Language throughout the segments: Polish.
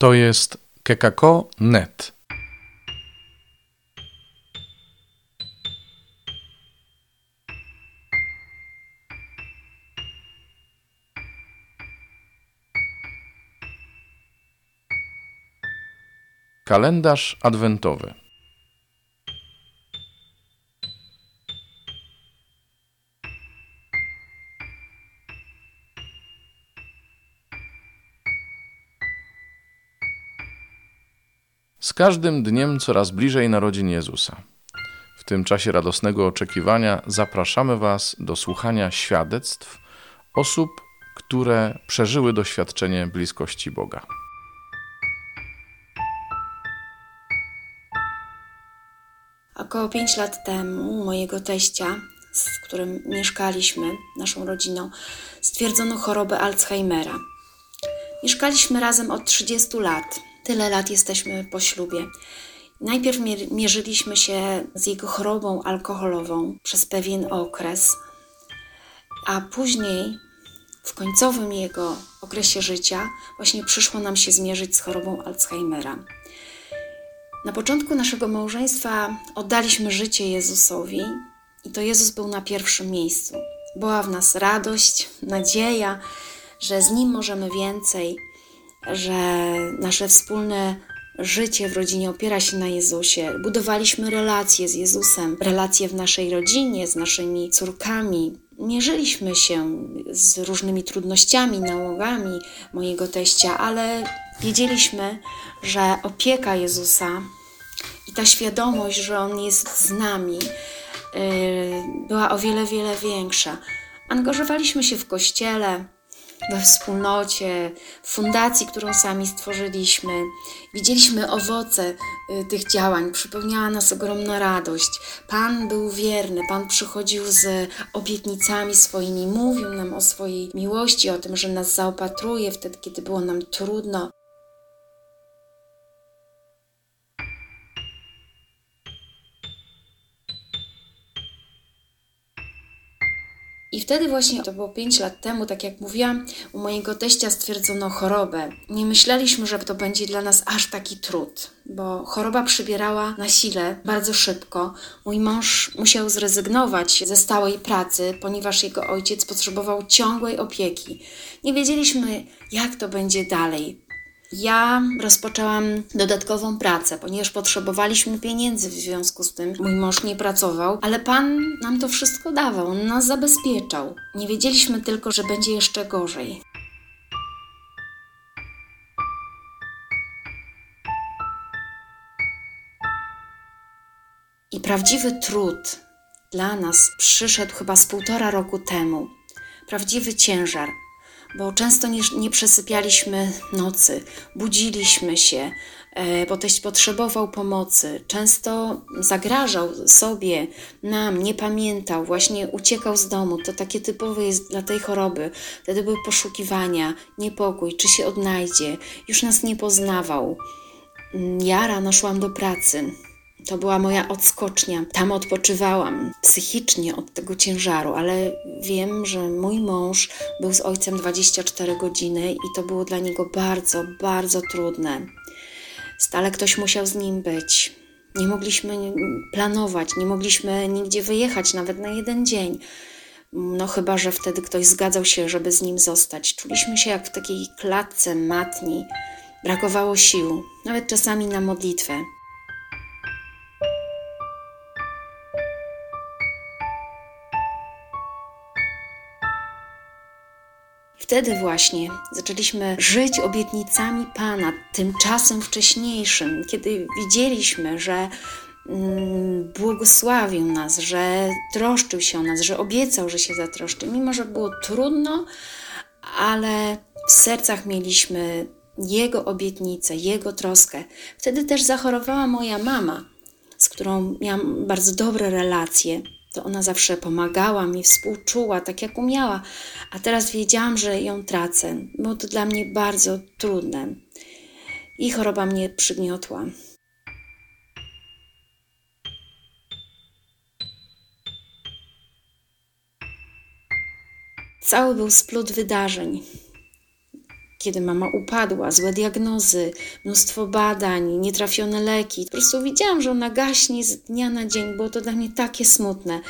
To jest kekako.net. Kalendarz adwentowy. Każdym dniem coraz bliżej narodzin Jezusa. W tym czasie radosnego oczekiwania zapraszamy Was do słuchania świadectw osób, które przeżyły doświadczenie bliskości Boga. Około 5 lat temu mojego teścia, z którym mieszkaliśmy, naszą rodziną, stwierdzono chorobę Alzheimera. Mieszkaliśmy razem od 30 lat. Tyle lat jesteśmy po ślubie. Najpierw mierzyliśmy się z jego chorobą alkoholową przez pewien okres, a później, w końcowym jego okresie życia, właśnie przyszło nam się zmierzyć z chorobą Alzheimera. Na początku naszego małżeństwa oddaliśmy życie Jezusowi i to Jezus był na pierwszym miejscu. Była w nas radość, nadzieja, że z Nim możemy więcej, że nasze wspólne życie w rodzinie opiera się na Jezusie. Budowaliśmy relacje z Jezusem, relacje w naszej rodzinie, z naszymi córkami. Mierzyliśmy się z różnymi trudnościami, nałogami mojego teścia, ale wiedzieliśmy, że opieka Jezusa i ta świadomość, że On jest z nami, yy, była o wiele, wiele większa. Angażowaliśmy się w kościele, we wspólnocie, w fundacji, którą sami stworzyliśmy. Widzieliśmy owoce y, tych działań, przypełniała nas ogromna radość. Pan był wierny, Pan przychodził z obietnicami swoimi, mówił nam o swojej miłości, o tym, że nas zaopatruje wtedy, kiedy było nam trudno. Wtedy właśnie, to było 5 lat temu, tak jak mówiłam, u mojego teścia stwierdzono chorobę. Nie myśleliśmy, że to będzie dla nas aż taki trud, bo choroba przybierała na sile bardzo szybko. Mój mąż musiał zrezygnować ze stałej pracy, ponieważ jego ojciec potrzebował ciągłej opieki. Nie wiedzieliśmy, jak to będzie dalej. Ja rozpoczęłam dodatkową pracę, ponieważ potrzebowaliśmy pieniędzy w związku z tym. Mój mąż nie pracował, ale Pan nam to wszystko dawał, on nas zabezpieczał. Nie wiedzieliśmy tylko, że będzie jeszcze gorzej. I prawdziwy trud dla nas przyszedł chyba z półtora roku temu. Prawdziwy ciężar, bo często nie, nie przesypialiśmy nocy, budziliśmy się, e, bo teść potrzebował pomocy, często zagrażał sobie, nam, nie pamiętał, właśnie uciekał z domu. To takie typowe jest dla tej choroby. Wtedy były poszukiwania, niepokój, czy się odnajdzie, już nas nie poznawał. Mm, ja rano szłam do pracy. To była moja odskocznia. Tam odpoczywałam psychicznie od tego ciężaru, ale wiem, że mój mąż był z ojcem 24 godziny i to było dla niego bardzo, bardzo trudne. Stale ktoś musiał z nim być. Nie mogliśmy planować, nie mogliśmy nigdzie wyjechać, nawet na jeden dzień. No, chyba że wtedy ktoś zgadzał się, żeby z nim zostać. Czuliśmy się jak w takiej klatce matni. Brakowało sił, nawet czasami na modlitwę. Wtedy właśnie zaczęliśmy żyć obietnicami Pana, tym czasem wcześniejszym, kiedy widzieliśmy, że mm, błogosławił nas, że troszczył się o nas, że obiecał, że się zatroszczy. Mimo, że było trudno, ale w sercach mieliśmy Jego obietnicę, Jego troskę. Wtedy też zachorowała moja mama, z którą miałam bardzo dobre relacje to ona zawsze pomagała mi, współczuła tak jak umiała, a teraz wiedziałam, że ją tracę. Było to dla mnie bardzo trudne i choroba mnie przygniotła. Cały był splut wydarzeń. Kiedy mama upadła, złe diagnozy, mnóstwo badań, nietrafione leki. Po prostu widziałam, że ona gaśnie z dnia na dzień. Było to dla mnie takie smutne.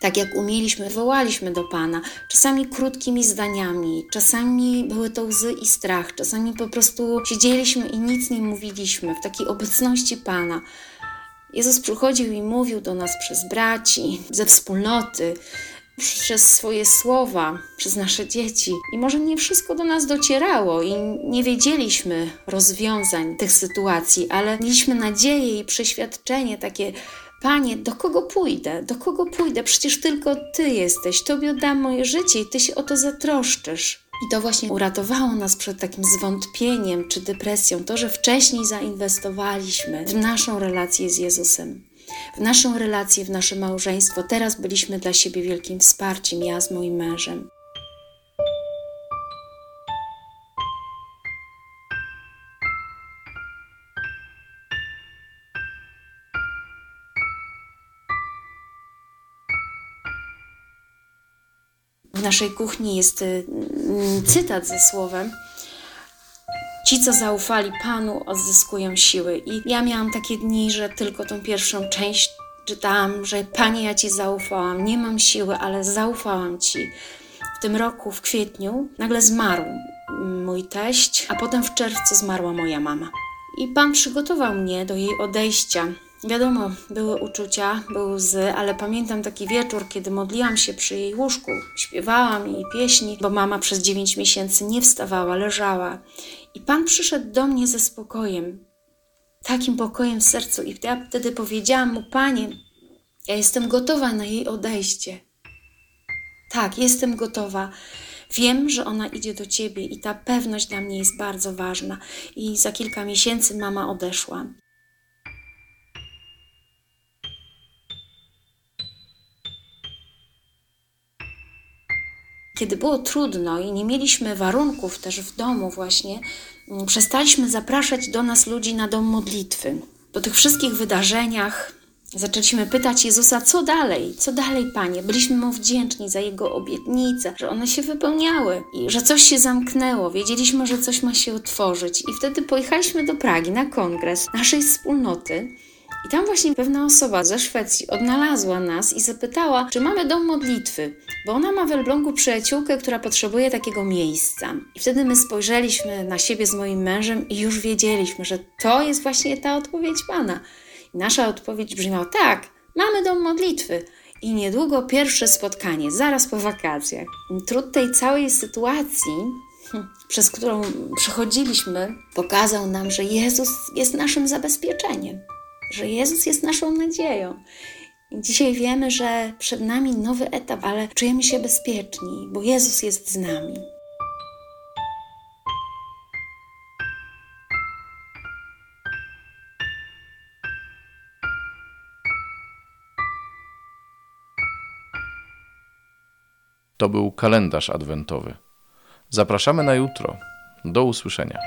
Tak jak umieliśmy, wołaliśmy do Pana, czasami krótkimi zdaniami, czasami były to łzy i strach, czasami po prostu siedzieliśmy i nic nie mówiliśmy w takiej obecności Pana. Jezus przychodził i mówił do nas przez braci, ze wspólnoty, przez swoje słowa, przez nasze dzieci. I może nie wszystko do nas docierało i nie wiedzieliśmy rozwiązań tych sytuacji, ale mieliśmy nadzieję i przeświadczenie takie. Panie, do kogo pójdę? Do kogo pójdę? Przecież tylko Ty jesteś. Tobie oddam moje życie i Ty się o to zatroszczysz. I to właśnie uratowało nas przed takim zwątpieniem czy depresją, to, że wcześniej zainwestowaliśmy w naszą relację z Jezusem w naszą relację, w nasze małżeństwo. Teraz byliśmy dla siebie wielkim wsparciem, ja z moim mężem. W naszej kuchni jest y, mm, cytat ze słowem: Ci, co zaufali Panu, odzyskują siły. I ja miałam takie dni, że tylko tą pierwszą część czytałam, że Panie, ja Ci zaufałam, nie mam siły, ale zaufałam Ci. W tym roku, w kwietniu, nagle zmarł mój teść, a potem w czerwcu zmarła moja mama. I Pan przygotował mnie do jej odejścia. Wiadomo, były uczucia, były łzy, ale pamiętam taki wieczór, kiedy modliłam się przy jej łóżku, śpiewałam jej pieśni, bo mama przez dziewięć miesięcy nie wstawała, leżała. I Pan przyszedł do mnie ze spokojem, takim pokojem w sercu. I ja wtedy powiedziałam mu: Panie, ja jestem gotowa na jej odejście. Tak, jestem gotowa. Wiem, że ona idzie do ciebie i ta pewność dla mnie jest bardzo ważna. I za kilka miesięcy mama odeszła. Kiedy było trudno i nie mieliśmy warunków też w domu właśnie, mm, przestaliśmy zapraszać do nas ludzi na dom modlitwy. Po tych wszystkich wydarzeniach zaczęliśmy pytać Jezusa, co dalej, co dalej, Panie. Byliśmy Mu wdzięczni za Jego obietnice, że one się wypełniały i że coś się zamknęło. Wiedzieliśmy, że coś ma się otworzyć. I wtedy pojechaliśmy do Pragi na kongres naszej wspólnoty. I tam właśnie pewna osoba ze Szwecji odnalazła nas i zapytała, czy mamy dom modlitwy, bo ona ma w Elblągu przyjaciółkę, która potrzebuje takiego miejsca. I wtedy my spojrzeliśmy na siebie z moim mężem i już wiedzieliśmy, że to jest właśnie ta odpowiedź Pana. I nasza odpowiedź brzmiała tak, mamy dom modlitwy. I niedługo pierwsze spotkanie, zaraz po wakacjach. Trud tej całej sytuacji przez którą przechodziliśmy, pokazał nam, że Jezus jest naszym zabezpieczeniem że Jezus jest naszą nadzieją. Dzisiaj wiemy, że przed nami nowy etap, ale czujemy się bezpieczni, bo Jezus jest z nami. To był kalendarz adwentowy. Zapraszamy na jutro. Do usłyszenia.